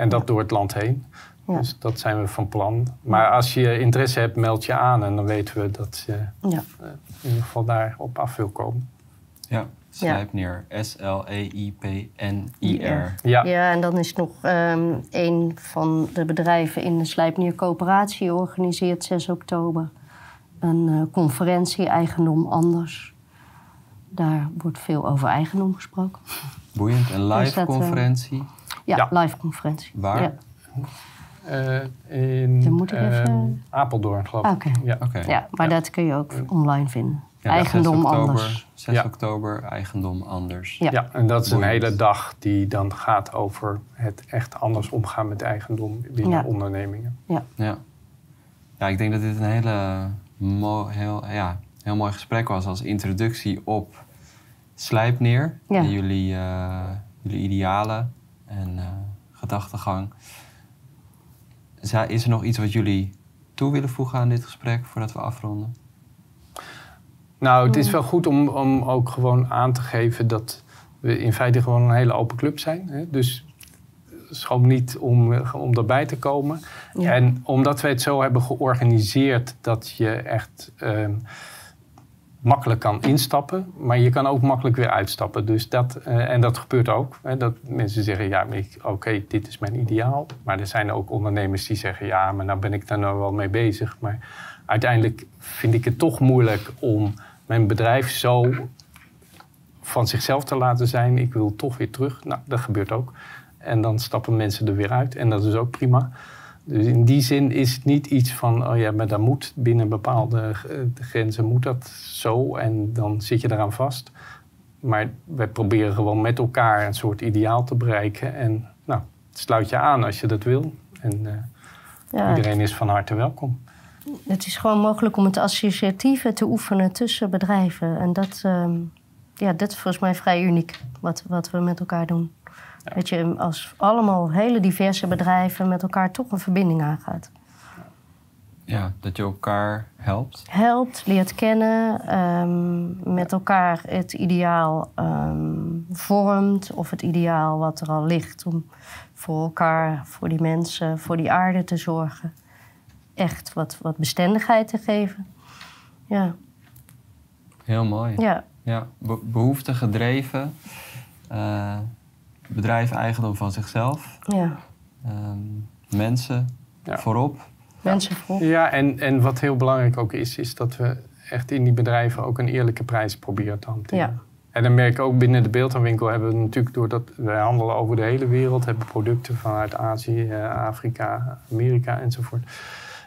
En dat door het land heen. Ja. Dus dat zijn we van plan. Maar als je interesse hebt, meld je aan en dan weten we dat je Ja. eh, in ieder geval daarop af wil komen. Ja, Slijpneer. S-L-E-I-P-N-I-R. Ja, Ja, en dan is nog ehm, een van de bedrijven in de Slijpnier Coöperatie organiseert 6 oktober een eh, conferentie Eigendom Anders. Daar wordt veel over eigendom gesproken. Boeiend. Een live dat, eh, conferentie. Ja, Ja. live conferentie. Waar? Ja. eh, in Dan moet ik even- eh, Apeldoorn geloof ik. Oké. Ja. Oké. Ja, maar Ja. dat kun je ook online vinden. Ja, eigendom 6 oktober, anders. 6 Ja. oktober, eigendom anders. Ja. Ja. en dat is een hele dag die dan gaat over het echt anders omgaan met eigendom binnen Ja. ondernemingen. Ja. ja, ik denk dat dit een hele mo heel, ja, heel mooi gesprek was als introductie op Slijpneer. Ja. En jullie, eh, jullie idealen en eh, gedachtegang. Is er nog iets wat jullie toe willen voegen aan dit gesprek voordat we afronden? Nou, het is wel goed om, om ook gewoon aan te geven dat we in feite gewoon een hele open club zijn. Hè? Dus schroom niet om, eh, om daarbij te komen. Ja. En omdat wij het zo hebben georganiseerd dat je echt ehm, makkelijk kan instappen, maar je kan ook makkelijk weer uitstappen. Dus dat, eh, en dat gebeurt ook. Hè? Dat mensen zeggen, ja, oké, dit is mijn ideaal. Maar er zijn ook ondernemers die zeggen, ja, maar nou ben ik daar nou wel mee bezig. Maar uiteindelijk vind ik het toch moeilijk om mijn bedrijf zo van zichzelf te laten zijn. Ik wil toch weer terug. Nou, dat gebeurt ook. En dan stappen mensen er weer uit. En dat is ook prima. Dus in die zin is het niet iets van, oh ja, maar dat moet binnen bepaalde eh, grenzen moet dat zo en dan zit je eraan vast. Maar wij proberen gewoon met elkaar een soort ideaal te bereiken. En nou, sluit je aan als je dat wil. En eh, Ja, iedereen is van harte welkom. Het is gewoon mogelijk om het associatieve te oefenen tussen bedrijven. En dat, ehm, ja, dat is volgens mij vrij uniek wat, wat we met elkaar doen. Dat je als allemaal hele diverse bedrijven met elkaar toch een verbinding aangaat. Ja, dat je elkaar helpt. Helpt, leert kennen, ehm, met elkaar het ideaal ehm, vormt. Of het ideaal wat er al ligt om voor elkaar, voor die mensen, voor die aarde te zorgen. Echt wat, wat bestendigheid te geven. Ja, Heel mooi. ja. Ja, be behoefte gedreven. eh, bedrijf eigendom van zichzelf. ja. ehm, mensen Ja. voorop. Mensen voor. Ja, en, en wat heel belangrijk ook is, is dat we echt in die bedrijven ook een eerlijke prijs proberen te hanteren. Ja. En dan merk ik ook binnen de beeldhouwwinkel hebben we natuurlijk, doordat wij handelen over de hele wereld, hebben producten vanuit Azië, eh, Afrika, Amerika enzovoort.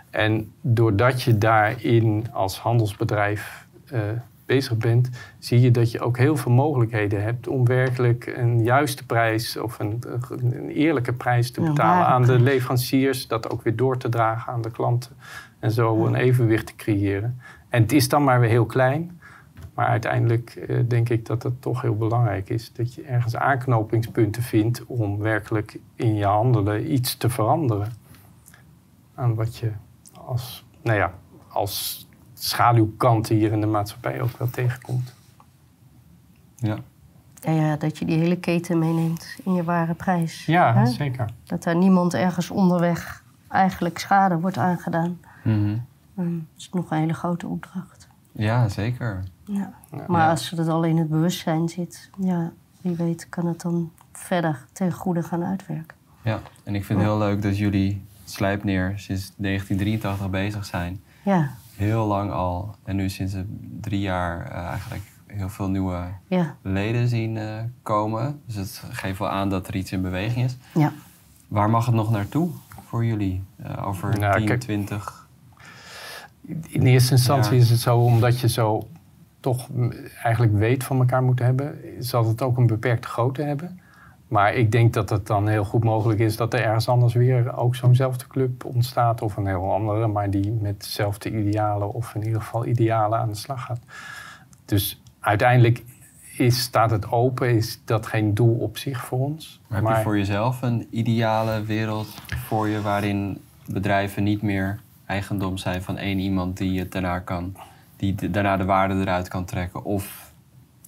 En doordat je daarin als handelsbedrijf eh, bezig bent, zie je dat je ook heel veel mogelijkheden hebt om werkelijk een juiste prijs of een, een eerlijke prijs te betalen aan de leveranciers, dat ook weer door te dragen aan de klanten en zo een evenwicht te creëren. En het is dan maar weer heel klein, maar uiteindelijk eh, denk ik dat het toch heel belangrijk is dat je ergens aanknopingspunten vindt om werkelijk in je handelen iets te veranderen aan wat je als, nou ja, als schaduwkant hier in de maatschappij ook wel tegenkomt. Ja. Ja, ja, dat je die hele keten meeneemt in je ware prijs. Ja, Hè? zeker. Dat daar niemand ergens onderweg eigenlijk schade wordt aangedaan. Mhm. Ehm, dat is nog een hele grote opdracht. ja, zeker. Ja. Ja. Maar als het al in het bewustzijn zit, ja, wie weet kan het dan verder ten goede gaan uitwerken. Ja, en ik vind het heel leuk dat jullie Slijpneer sinds 1983 bezig zijn. Ja, Heel lang al. En nu sinds drie jaar eh, eigenlijk heel veel nieuwe ja, leden zien eh, komen. Dus het geeft wel aan dat er iets in beweging is. ja. Waar mag het nog naartoe voor jullie? Eh, over Nou, 10, kijk- 20? In eerste instantie Ja. is het zo, omdat je zo toch eigenlijk weet van elkaar moet hebben, zal het ook een beperkte grootte hebben. Maar ik denk dat het dan heel goed mogelijk is dat er ergens anders weer ook zo'nzelfde club ontstaat. Of een heel andere, maar die met dezelfde idealen of in ieder geval idealen aan de slag gaat. Dus uiteindelijk is, staat het open, is dat geen doel op zich voor ons. Maar heb je voor jezelf een ideale wereld voor je waarin bedrijven niet meer eigendom zijn van één iemand die het daarna kan, die de- daarna de waarde eruit kan trekken? Of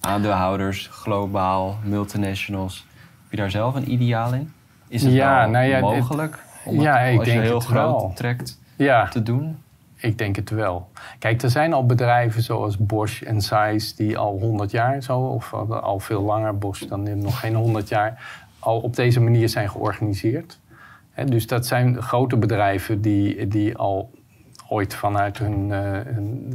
aandeelhouders, globaal, multinationals. Heb je daar zelf een ideaal in? Is het Ja, nou ja, mogelijk om het, Ja, ik als je denk heel het groot wel. trekt Ja, te doen? ik denk het wel. Kijk, er zijn al bedrijven zoals Bosch en Zeiss die al 100 jaar zo, of al- veel langer, Bosch dan nog geen 100 jaar, al op deze manier zijn georganiseerd. Dus dat zijn grote bedrijven die, die al ooit vanuit hun, eh,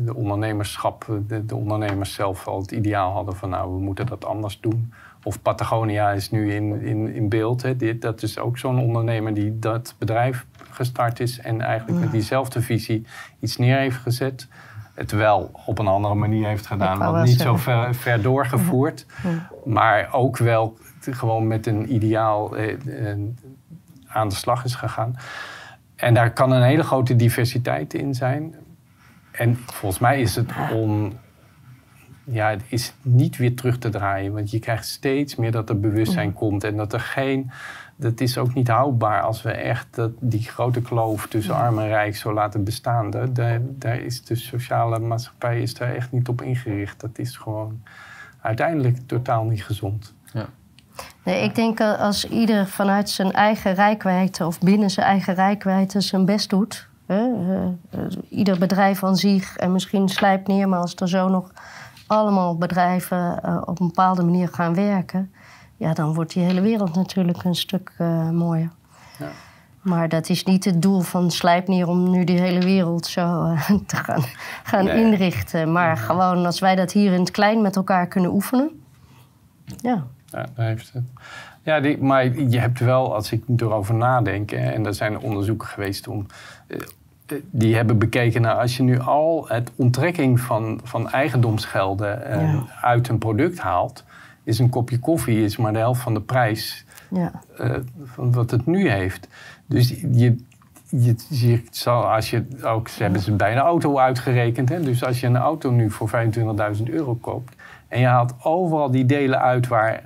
de ondernemerschap, de, de ondernemers zelf al het ideaal hadden van nou, we moeten dat anders doen. Of Patagonia is nu in, in, in beeld. Hè. Dit, dat is ook zo'n ondernemer die dat bedrijf gestart is en eigenlijk met diezelfde visie iets neer heeft gezet. Het wel op een andere manier heeft gedaan, want niet zo ver, ver doorgevoerd. Maar ook wel gewoon met een ideaal eh, eh, aan de slag is gegaan. En daar kan een hele grote diversiteit in zijn. En volgens mij is het om. Ja, het is niet weer terug te draaien. Want je krijgt steeds meer dat er bewustzijn komt. En dat er geen. Dat is ook niet houdbaar als we echt dat, die grote kloof tussen arm en rijk zo laten bestaan. Daar, daar, is de sociale maatschappij is daar echt niet op ingericht. Dat is gewoon uiteindelijk totaal niet gezond. Nee, ik denk eh, als ieder vanuit zijn eigen rijkwijde of binnen zijn eigen rijkwijde zijn best doet. Hè, eh, eh, ieder bedrijf aan zich en misschien slijpt neer, maar als er zo nog allemaal bedrijven eh, op een bepaalde manier gaan werken, ja, dan wordt die hele wereld natuurlijk een stuk eh, mooier. Ja. Maar dat is niet het doel van Slijpnier om nu die hele wereld zo eh, te gaan, gaan Nee. inrichten. Maar gewoon als wij dat hier in het klein met elkaar kunnen oefenen. Ja, Ja, daar heeft het. Ja, die, maar je hebt wel, als ik erover nadenk, en er zijn onderzoeken geweest om. Die hebben bekeken naar als je nu al het onttrekking van, van eigendomsgelden eh, Ja. uit een product haalt, is een kopje koffie is maar de helft van de prijs ja. eh, van wat het nu heeft. Dus je, je, je zal, als je ook, ze hebben ze bij een auto uitgerekend. Hè? Dus als je een auto nu voor 25.000 euro koopt en je haalt overal die delen uit waar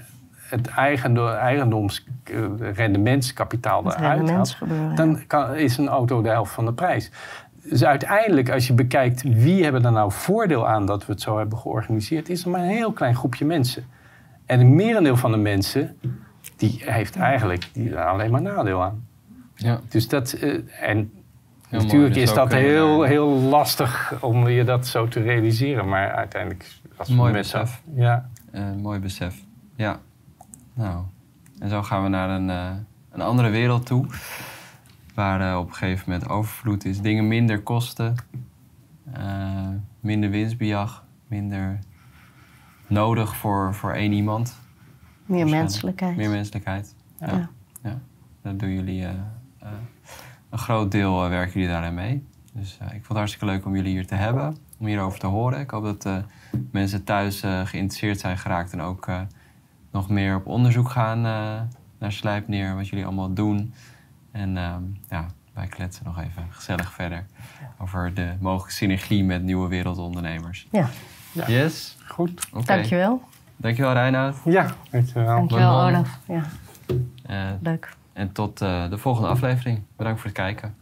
het eigendom, eigendomsrendementskapitaal Het eruit haalt, dan kan, is een auto de helft van de prijs. Dus uiteindelijk, als je bekijkt wie hebben er nou voordeel aan dat we het zo hebben georganiseerd, is er maar een heel klein groepje mensen. En een merendeel van de mensen, die heeft eigenlijk die, alleen maar nadeel aan. Ja. Dus dat, eh, en natuurlijk Dus is dat heel, heel lastig om je dat zo te realiseren. Maar uiteindelijk, als we Mooi besef. Ja, Eh, mooi besef. Ja. Nou, en zo gaan we naar een, eh, een andere wereld toe. Waar eh, op een gegeven moment overvloed is. Dingen minder kosten. eh, minder winstbejag. Minder nodig voor, voor één iemand. Meer menselijkheid. Meer menselijkheid. Ja. Ja. ja. Daar doen jullie een groot deel werken jullie daarin mee. Dus ik vond het hartstikke leuk om jullie hier te hebben. Om hierover te horen. Ik hoop dat mensen thuis geïnteresseerd zijn geraakt. En ook nog meer op onderzoek gaan eh, naar Slijpneer. Wat jullie allemaal doen. En ehm, ja, wij kletsen nog even gezellig verder. Over de mogelijke synergie met nieuwe wereldondernemers. Ja, Ja. Yes? goed. Oké. dankjewel. Dankjewel Reinoud. Ja, dankjewel. Dankjewel, Bedankt. Olaf. Ja, Eh, leuk. en tot eh, de volgende aflevering. Bedankt voor het kijken.